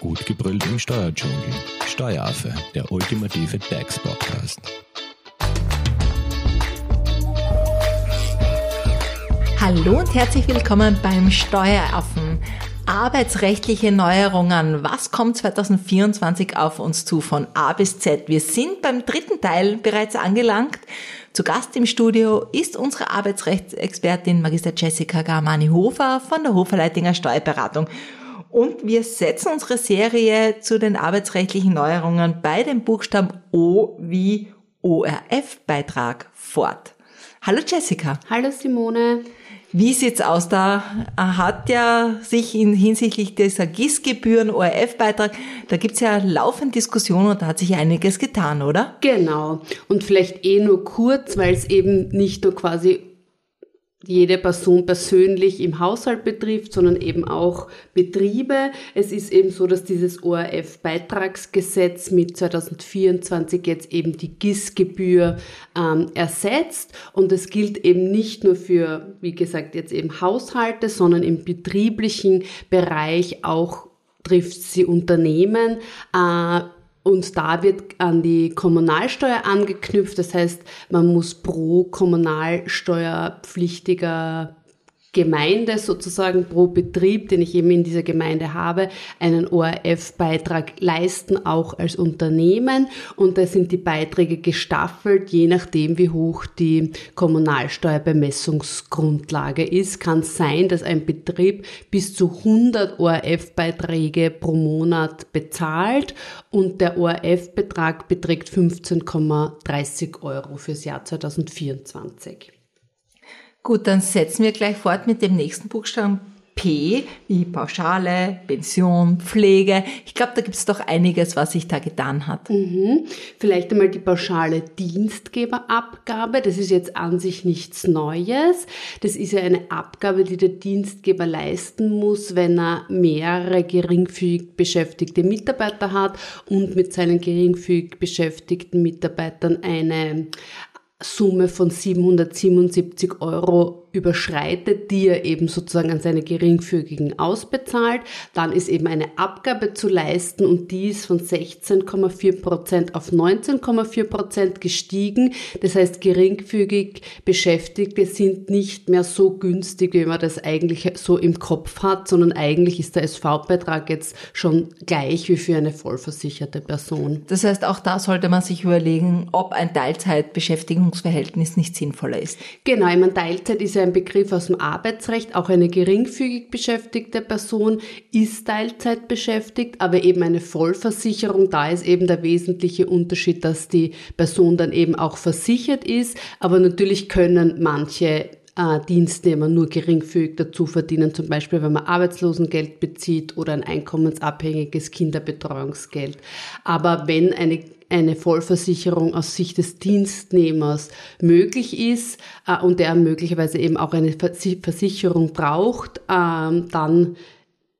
Gut gebrüllt im Steuerdschungel. Steueraffe, der ultimative DAX-Podcast. Hallo und herzlich willkommen beim Steueraffen. Arbeitsrechtliche Neuerungen. Was kommt 2024 auf uns zu von A bis Z? Wir sind beim dritten Teil bereits angelangt. Zu Gast im Studio ist unsere Arbeitsrechtsexpertin Magister Jessica Garmani-Hofer von der Hoferleitinger Steuerberatung. Und wir setzen unsere Serie zu den arbeitsrechtlichen Neuerungen bei dem Buchstaben O wie ORF-Beitrag fort. Hallo Jessica. Hallo Simone. Wie sieht's aus? Da hat ja sich in, hinsichtlich dieser GIS-Gebühren, ORF-Beitrag, da gibt's ja laufend Diskussionen und da hat sich einiges getan, oder? Genau. Und vielleicht eh nur kurz, weil es eben nicht nur quasi jede Person persönlich im Haushalt betrifft, sondern eben auch Betriebe. Es ist eben so, dass dieses ORF-Beitragsgesetz mit 2024 jetzt eben die GIS-Gebühr ähm, ersetzt und es gilt eben nicht nur für, wie gesagt, jetzt eben Haushalte, sondern im betrieblichen Bereich auch trifft sie Unternehmen. Äh, und da wird an die Kommunalsteuer angeknüpft. Das heißt, man muss pro Kommunalsteuerpflichtiger Gemeinde sozusagen pro Betrieb, den ich eben in dieser Gemeinde habe, einen ORF-Beitrag leisten, auch als Unternehmen. Und da sind die Beiträge gestaffelt, je nachdem, wie hoch die Kommunalsteuerbemessungsgrundlage ist. Kann es sein, dass ein Betrieb bis zu 100 ORF-Beiträge pro Monat bezahlt und der ORF-Betrag beträgt 15,30 Euro fürs Jahr 2024. Gut, dann setzen wir gleich fort mit dem nächsten Buchstaben P, wie Pauschale, Pension, Pflege. Ich glaube, da gibt es doch einiges, was sich da getan hat. Mhm. Vielleicht einmal die pauschale Dienstgeberabgabe. Das ist jetzt an sich nichts Neues. Das ist ja eine Abgabe, die der Dienstgeber leisten muss, wenn er mehrere geringfügig beschäftigte Mitarbeiter hat und mit seinen geringfügig beschäftigten Mitarbeitern eine Summe von 777 Euro überschreitet, die er eben sozusagen an seine geringfügigen ausbezahlt. Dann ist eben eine Abgabe zu leisten und die ist von 16,4 Prozent auf 19,4 Prozent gestiegen. Das heißt, geringfügig Beschäftigte sind nicht mehr so günstig, wie man das eigentlich so im Kopf hat, sondern eigentlich ist der SV-Beitrag jetzt schon gleich wie für eine vollversicherte Person. Das heißt, auch da sollte man sich überlegen, ob ein Teilzeitbeschäftigungsverhältnis nicht sinnvoller ist. Genau, ich meine, Teilzeit ist ja ein Begriff aus dem Arbeitsrecht. Auch eine geringfügig beschäftigte Person ist Teilzeit beschäftigt, aber eben eine Vollversicherung, da ist eben der wesentliche Unterschied, dass die Person dann eben auch versichert ist. Aber natürlich können manche äh, Dienstnehmer nur geringfügig dazu verdienen, zum Beispiel wenn man Arbeitslosengeld bezieht oder ein einkommensabhängiges Kinderbetreuungsgeld. Aber wenn eine eine Vollversicherung aus Sicht des Dienstnehmers möglich ist äh, und der möglicherweise eben auch eine Versicherung braucht, äh, dann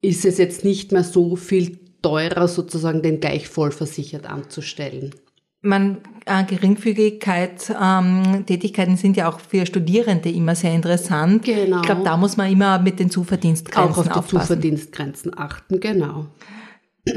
ist es jetzt nicht mehr so viel teurer, sozusagen den gleich vollversichert anzustellen. Man, äh, Geringfügigkeit, ähm, Tätigkeiten sind ja auch für Studierende immer sehr interessant. Genau. Ich glaube, da muss man immer mit den Zuverdienstgrenzen auch auf die aufpassen. Zuverdienstgrenzen achten, genau.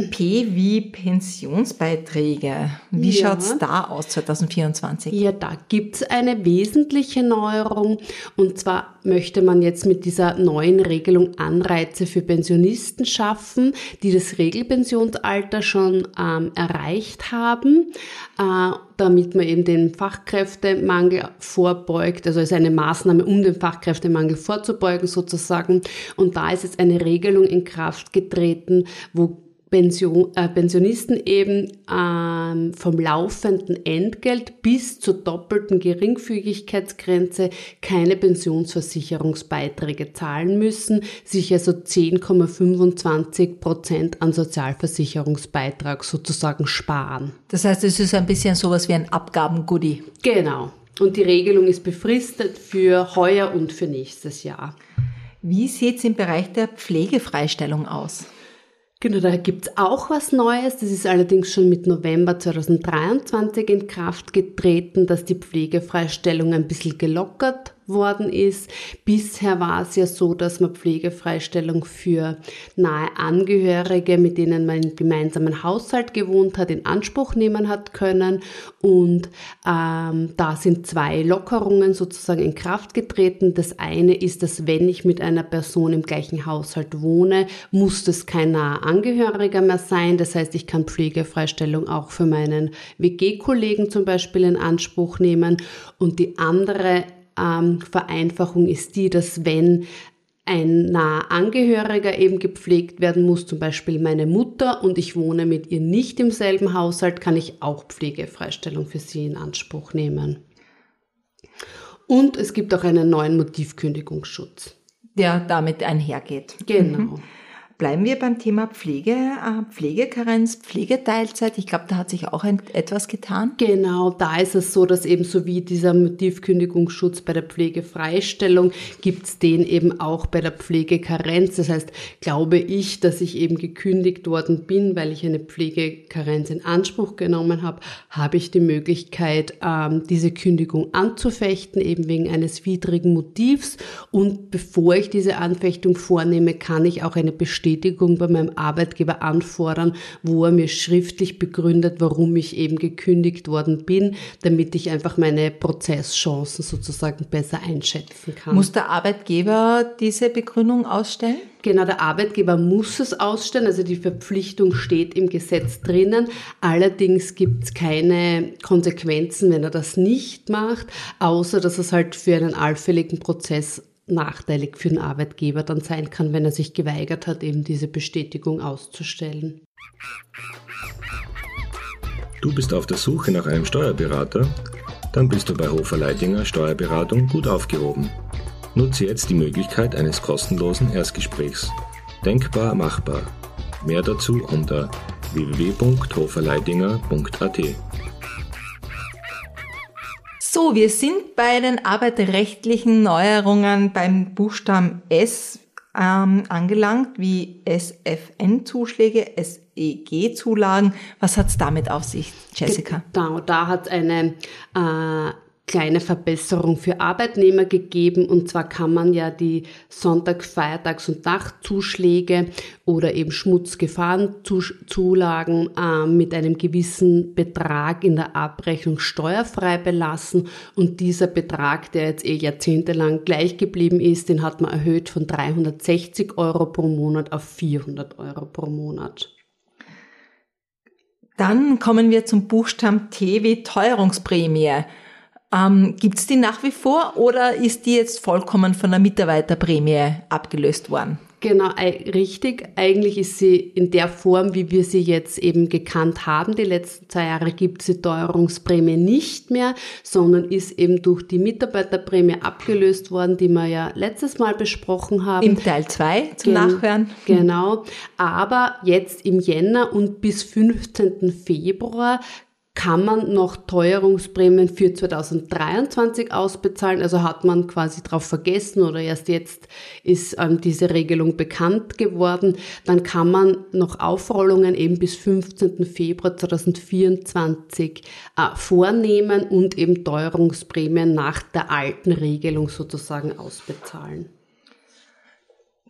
P wie Pensionsbeiträge. Wie ja. schaut's da aus 2024? Ja, da gibt's eine wesentliche Neuerung. Und zwar möchte man jetzt mit dieser neuen Regelung Anreize für Pensionisten schaffen, die das Regelpensionsalter schon ähm, erreicht haben, äh, damit man eben den Fachkräftemangel vorbeugt. Also es ist eine Maßnahme, um den Fachkräftemangel vorzubeugen sozusagen. Und da ist jetzt eine Regelung in Kraft getreten, wo Pension, äh, Pensionisten eben ähm, vom laufenden Entgelt bis zur doppelten Geringfügigkeitsgrenze keine Pensionsversicherungsbeiträge zahlen müssen, sich also 10,25 Prozent an Sozialversicherungsbeitrag sozusagen sparen. Das heißt, es ist ein bisschen sowas wie ein Abgabengoodie. Genau. Und die Regelung ist befristet für heuer und für nächstes Jahr. Wie sieht es im Bereich der Pflegefreistellung aus? Genau, da gibt's auch was Neues. Das ist allerdings schon mit November 2023 in Kraft getreten, dass die Pflegefreistellung ein bisschen gelockert worden ist. Bisher war es ja so, dass man Pflegefreistellung für nahe Angehörige, mit denen man im gemeinsamen Haushalt gewohnt hat, in Anspruch nehmen hat können. Und ähm, da sind zwei Lockerungen sozusagen in Kraft getreten. Das eine ist, dass wenn ich mit einer Person im gleichen Haushalt wohne, muss das kein naher Angehöriger mehr sein. Das heißt, ich kann Pflegefreistellung auch für meinen WG-Kollegen zum Beispiel in Anspruch nehmen. Und die andere ähm, Vereinfachung ist die, dass wenn ein naher Angehöriger eben gepflegt werden muss, zum Beispiel meine Mutter, und ich wohne mit ihr nicht im selben Haushalt, kann ich auch Pflegefreistellung für sie in Anspruch nehmen. Und es gibt auch einen neuen Motivkündigungsschutz. Der damit einhergeht. Genau. Mhm. Bleiben wir beim Thema Pflege, äh, Pflegekarenz, Pflegeteilzeit. Ich glaube, da hat sich auch etwas getan. Genau, da ist es so, dass eben so wie dieser Motivkündigungsschutz bei der Pflegefreistellung gibt es den eben auch bei der Pflegekarenz. Das heißt, glaube ich, dass ich eben gekündigt worden bin, weil ich eine Pflegekarenz in Anspruch genommen habe, habe ich die Möglichkeit, ähm, diese Kündigung anzufechten, eben wegen eines widrigen Motivs. Und bevor ich diese Anfechtung vornehme, kann ich auch eine Bestätigung Bestätigung bei meinem Arbeitgeber anfordern, wo er mir schriftlich begründet, warum ich eben gekündigt worden bin, damit ich einfach meine Prozesschancen sozusagen besser einschätzen kann. Muss der Arbeitgeber diese Begründung ausstellen? Genau, der Arbeitgeber muss es ausstellen, also die Verpflichtung steht im Gesetz drinnen. Allerdings gibt es keine Konsequenzen, wenn er das nicht macht, außer dass es halt für einen allfälligen Prozess nachteilig für den Arbeitgeber dann sein kann, wenn er sich geweigert hat, eben diese Bestätigung auszustellen. Du bist auf der Suche nach einem Steuerberater? Dann bist du bei Hofer Leidinger Steuerberatung gut aufgehoben. Nutze jetzt die Möglichkeit eines kostenlosen Erstgesprächs. Denkbar machbar. Mehr dazu unter www.hoferleidinger.at. So, wir sind bei den arbeitsrechtlichen Neuerungen beim Buchstaben S ähm, angelangt, wie SFN-Zuschläge, SEG-Zulagen. Was hat's damit auf sich, Jessica? Genau, da hat eine äh, kleine Verbesserung für Arbeitnehmer gegeben. Und zwar kann man ja die Sonntag-, Feiertags- und Nachtzuschläge oder eben Schmutzgefahrenzulagen äh, mit einem gewissen Betrag in der Abrechnung steuerfrei belassen. Und dieser Betrag, der jetzt eh jahrzehntelang gleich geblieben ist, den hat man erhöht von 360 Euro pro Monat auf 400 Euro pro Monat. Dann kommen wir zum Buchstaben T wie Teuerungsprämie. Ähm, Gibt es die nach wie vor oder ist die jetzt vollkommen von der Mitarbeiterprämie abgelöst worden? Genau, richtig. Eigentlich ist sie in der Form, wie wir sie jetzt eben gekannt haben, die letzten zwei Jahre gibt es die Teuerungsprämie nicht mehr, sondern ist eben durch die Mitarbeiterprämie abgelöst worden, die wir ja letztes Mal besprochen haben. Im Teil 2 zum Gen Nachhören. Genau. Aber jetzt im Jänner und bis 15. Februar kann man noch Teuerungsprämien für 2023 ausbezahlen. Also hat man quasi drauf vergessen oder erst jetzt ist ähm, diese Regelung bekannt geworden. Dann kann man noch Aufrollungen eben bis 15. Februar 2024 äh, vornehmen und eben Teuerungsprämien nach der alten Regelung sozusagen ausbezahlen.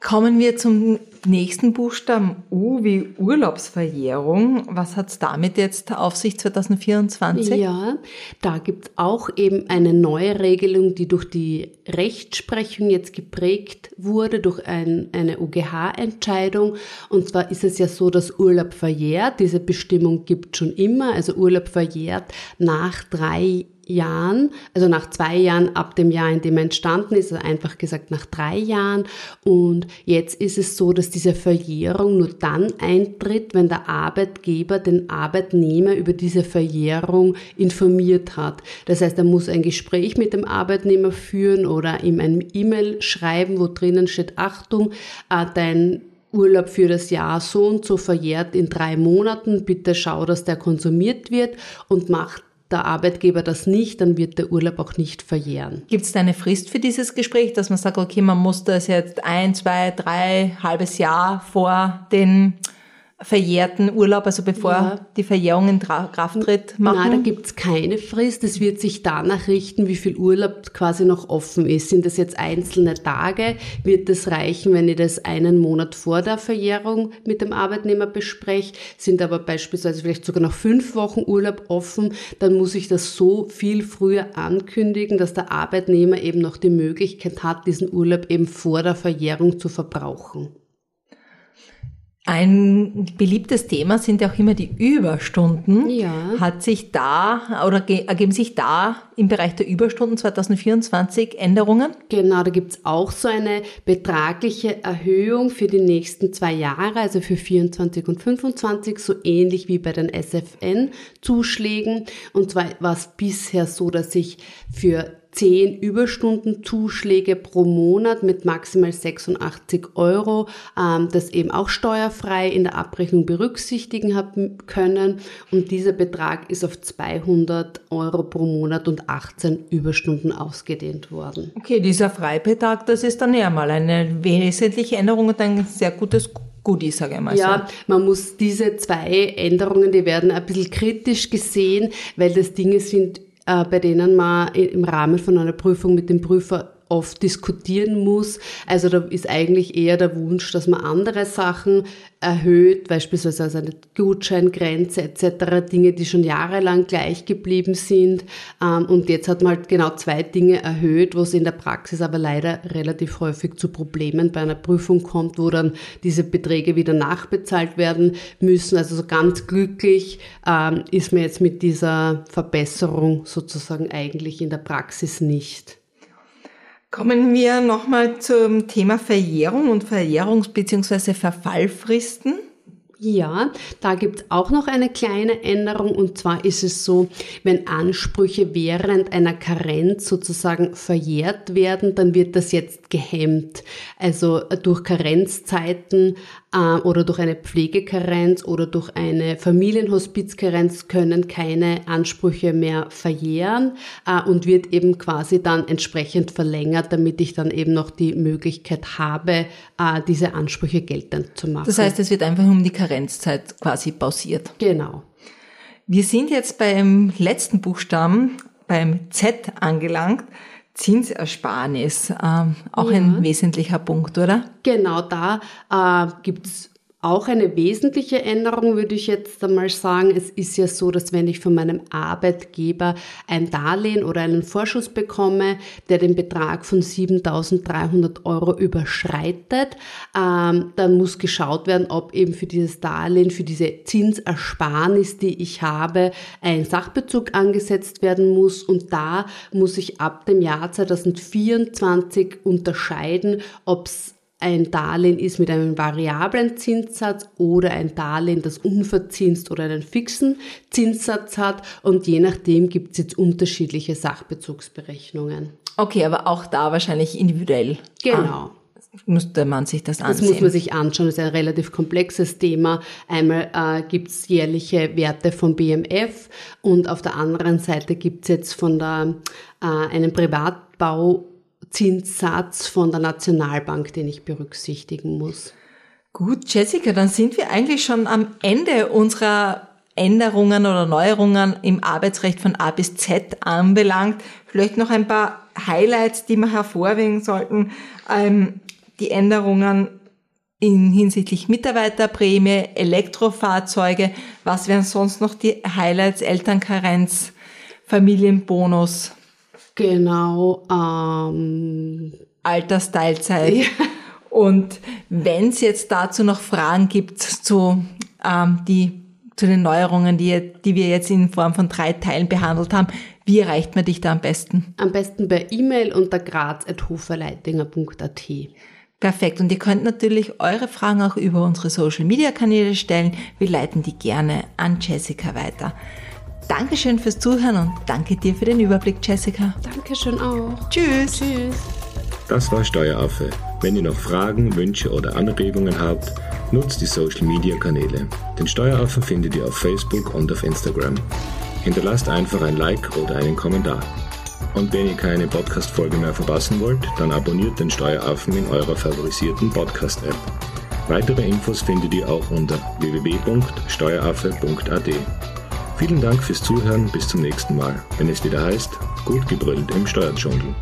Kommen wir zum nächsten Buchstaben U wie Urlaubsverjährung. Was hat es damit jetzt auf sich 2024? Ja, da gibt es auch eben eine neue Regelung, die durch die Rechtsprechung jetzt geprägt wurde, durch ein, eine UGH-Entscheidung. Und zwar ist es ja so, dass Urlaub verjährt. Diese Bestimmung gibt schon immer. Also Urlaub verjährt nach drei Jahren, also nach zwei Jahren ab dem Jahr, in dem er entstanden ist, also einfach gesagt nach drei Jahren. Und jetzt ist es so, dass diese Verjährung nur dann eintritt, wenn der Arbeitgeber den Arbeitnehmer über diese Verjährung informiert hat. Das heißt, er muss ein Gespräch mit dem Arbeitnehmer führen oder ihm ein E-Mail schreiben, wo drinnen steht, Achtung, äh, dein Urlaub für das Jahr so und so verjährt in drei Monaten. Bitte schau, dass der konsumiert wird und macht der Arbeitgeber das nicht, dann wird der Urlaub auch nicht verjähren. Gibt es da eine Frist für dieses Gespräch, dass man sagt, okay, man muss das jetzt ein, zwei, drei, halbes Jahr vor den verjährten Urlaub, also bevor ja. die Verjährung in Kraft tritt, machen? Nein, da gibt's keine Frist. Es wird sich danach richten, wie viel Urlaub quasi noch offen ist. Sind das jetzt einzelne Tage? Wird das reichen, wenn ich das einen Monat vor der Verjährung mit dem Arbeitnehmer bespreche? Sind aber beispielsweise vielleicht sogar noch fünf Wochen Urlaub offen? Dann muss ich das so viel früher ankündigen, dass der Arbeitnehmer eben noch die Möglichkeit hat, diesen Urlaub eben vor der Verjährung zu verbrauchen. Ein beliebtes Thema sind ja auch immer die Überstunden. Ja. Hat sich da oder ergeben sich da im Bereich der Überstunden 2024 Änderungen? Genau, da gibt's auch so eine betragliche Erhöhung für die nächsten zwei Jahre, also für 24 und 25, so ähnlich wie bei den SFN-Zuschlägen. Und zwar war es bisher so, dass ich für 10 Überstundenzuschläge pro Monat mit maximal 86 Euro, ähm, das eben auch steuerfrei in der Abrechnung berücksichtigen haben können. Und dieser Betrag ist auf 200 Euro pro Monat und 18 Überstunden ausgedehnt worden. Okay, dieser Freibetrag, das ist dann ja mal eine wesentliche Änderung und ein sehr gutes Goodie, sage ich mal ja, so. man muss diese zwei Änderungen, die werden ein bisschen kritisch gesehen, weil das Dinge sind, bei denen man im Rahmen von einer Prüfung mit dem Prüfer oft diskutieren muss. Also da ist eigentlich eher der Wunsch, dass man andere Sachen erhöht, beispielsweise also eine Gutscheingrenze etc., Dinge, die schon jahrelang gleich geblieben sind. Ähm, und jetzt hat man halt genau zwei Dinge erhöht, wo es in der Praxis aber leider relativ häufig zu Problemen bei einer Prüfung kommt, wo dann diese Beträge wieder nachbezahlt werden müssen. Also so ganz glücklich ähm, ist man jetzt mit dieser Verbesserung sozusagen eigentlich in der Praxis nicht. Kommen wir nochmal zum Thema Verjährung und Verjährungs- bzw. Verfallfristen. Ja, da gibt's auch noch eine kleine Änderung und zwar ist es so, wenn Ansprüche während einer Karenz sozusagen verjährt werden, dann wird das jetzt gehemmt. Also durch Karenzzeiten äh, oder durch eine Pflegekarenz oder durch eine Familienhospizkarenz können keine Ansprüche mehr verjähren äh, und wird eben quasi dann entsprechend verlängert, damit ich dann eben noch die Möglichkeit habe, äh, diese Ansprüche geltend zu machen. Das heißt, es wird einfach um die Karenzzeit quasi pausiert. Genau. Wir sind jetzt beim letzten Buchstaben, beim Z angelangt. Zinsersparnis, ähm, auch ja. ein wesentlicher Punkt, oder? Genau, da äh, gibt's auch eine wesentliche Änderung würde ich jetzt einmal sagen. Es ist ja so, dass wenn ich von meinem Arbeitgeber ein Darlehen oder einen Vorschuss bekomme, der den Betrag von 7.300 Euro überschreitet, ähm, dann muss geschaut werden, ob eben für dieses Darlehen, für diese Zinsersparnis, die ich habe, ein Sachbezug angesetzt werden muss. Und da muss ich ab dem Jahr 2024 unterscheiden, ob es ein Darlehen ist mit einem variablen Zinssatz oder ein Darlehen, das unverzinst oder einen fixen Zinssatz hat. Und je nachdem gibt es jetzt unterschiedliche Sachbezugsberechnungen. Okay, aber auch da wahrscheinlich individuell. Genau. Müsste man sich das ansehen? Das muss man sich anschauen. Das ist ein relativ komplexes Thema. Einmal äh, gibt es jährliche Werte vom BMF und auf der anderen Seite gibt es jetzt von der, äh, einem Privatbau Zinssatz von der Nationalbank, den ich berücksichtigen muss. Gut, Jessica, dann sind wir eigentlich schon am Ende unserer Änderungen oder Neuerungen im Arbeitsrecht von A bis Z anbelangt. Vielleicht noch ein paar Highlights, die wir hervorheben sollten. Ähm, die Änderungen in hinsichtlich Mitarbeiterprämie, Elektrofahrzeuge. Was wären sonst noch die Highlights? Elternkarenz, Familienbonus. Genau. Ähm, Altersteilzeit. Ja. Und wenn es jetzt dazu noch Fragen gibt zu, ähm, die, zu den Neuerungen, die, die wir jetzt in Form von drei Teilen behandelt haben, wie erreicht man dich da am besten? Am besten per E-Mail unter graz.hoferleitinger.at. Perfekt. Und ihr könnt natürlich eure Fragen auch über unsere Social Media Kanäle stellen. Wir leiten die gerne an Jessica weiter. Dankeschön fürs Zuhören und danke dir für den Überblick, Jessica. Dankeschön auch. Tschüss. Tschüss. Das war Steueraffe. Wenn ihr noch Fragen, Wünsche oder Anregungen habt, nutzt die Social Media Kanäle. Den Steueraffen findet ihr auf Facebook und auf Instagram. Hinterlasst einfach ein Like oder einen Kommentar. Und wenn ihr keine Podcast-Folge mehr verpassen wollt, dann abonniert den Steueraffen in eurer favorisierten Podcast-App. Weitere Infos findet ihr auch unter www.steueraffe.at. Vielen Dank fürs Zuhören, bis zum nächsten Mal, wenn es wieder heißt, gut gebrüllt im Steuerdschungel.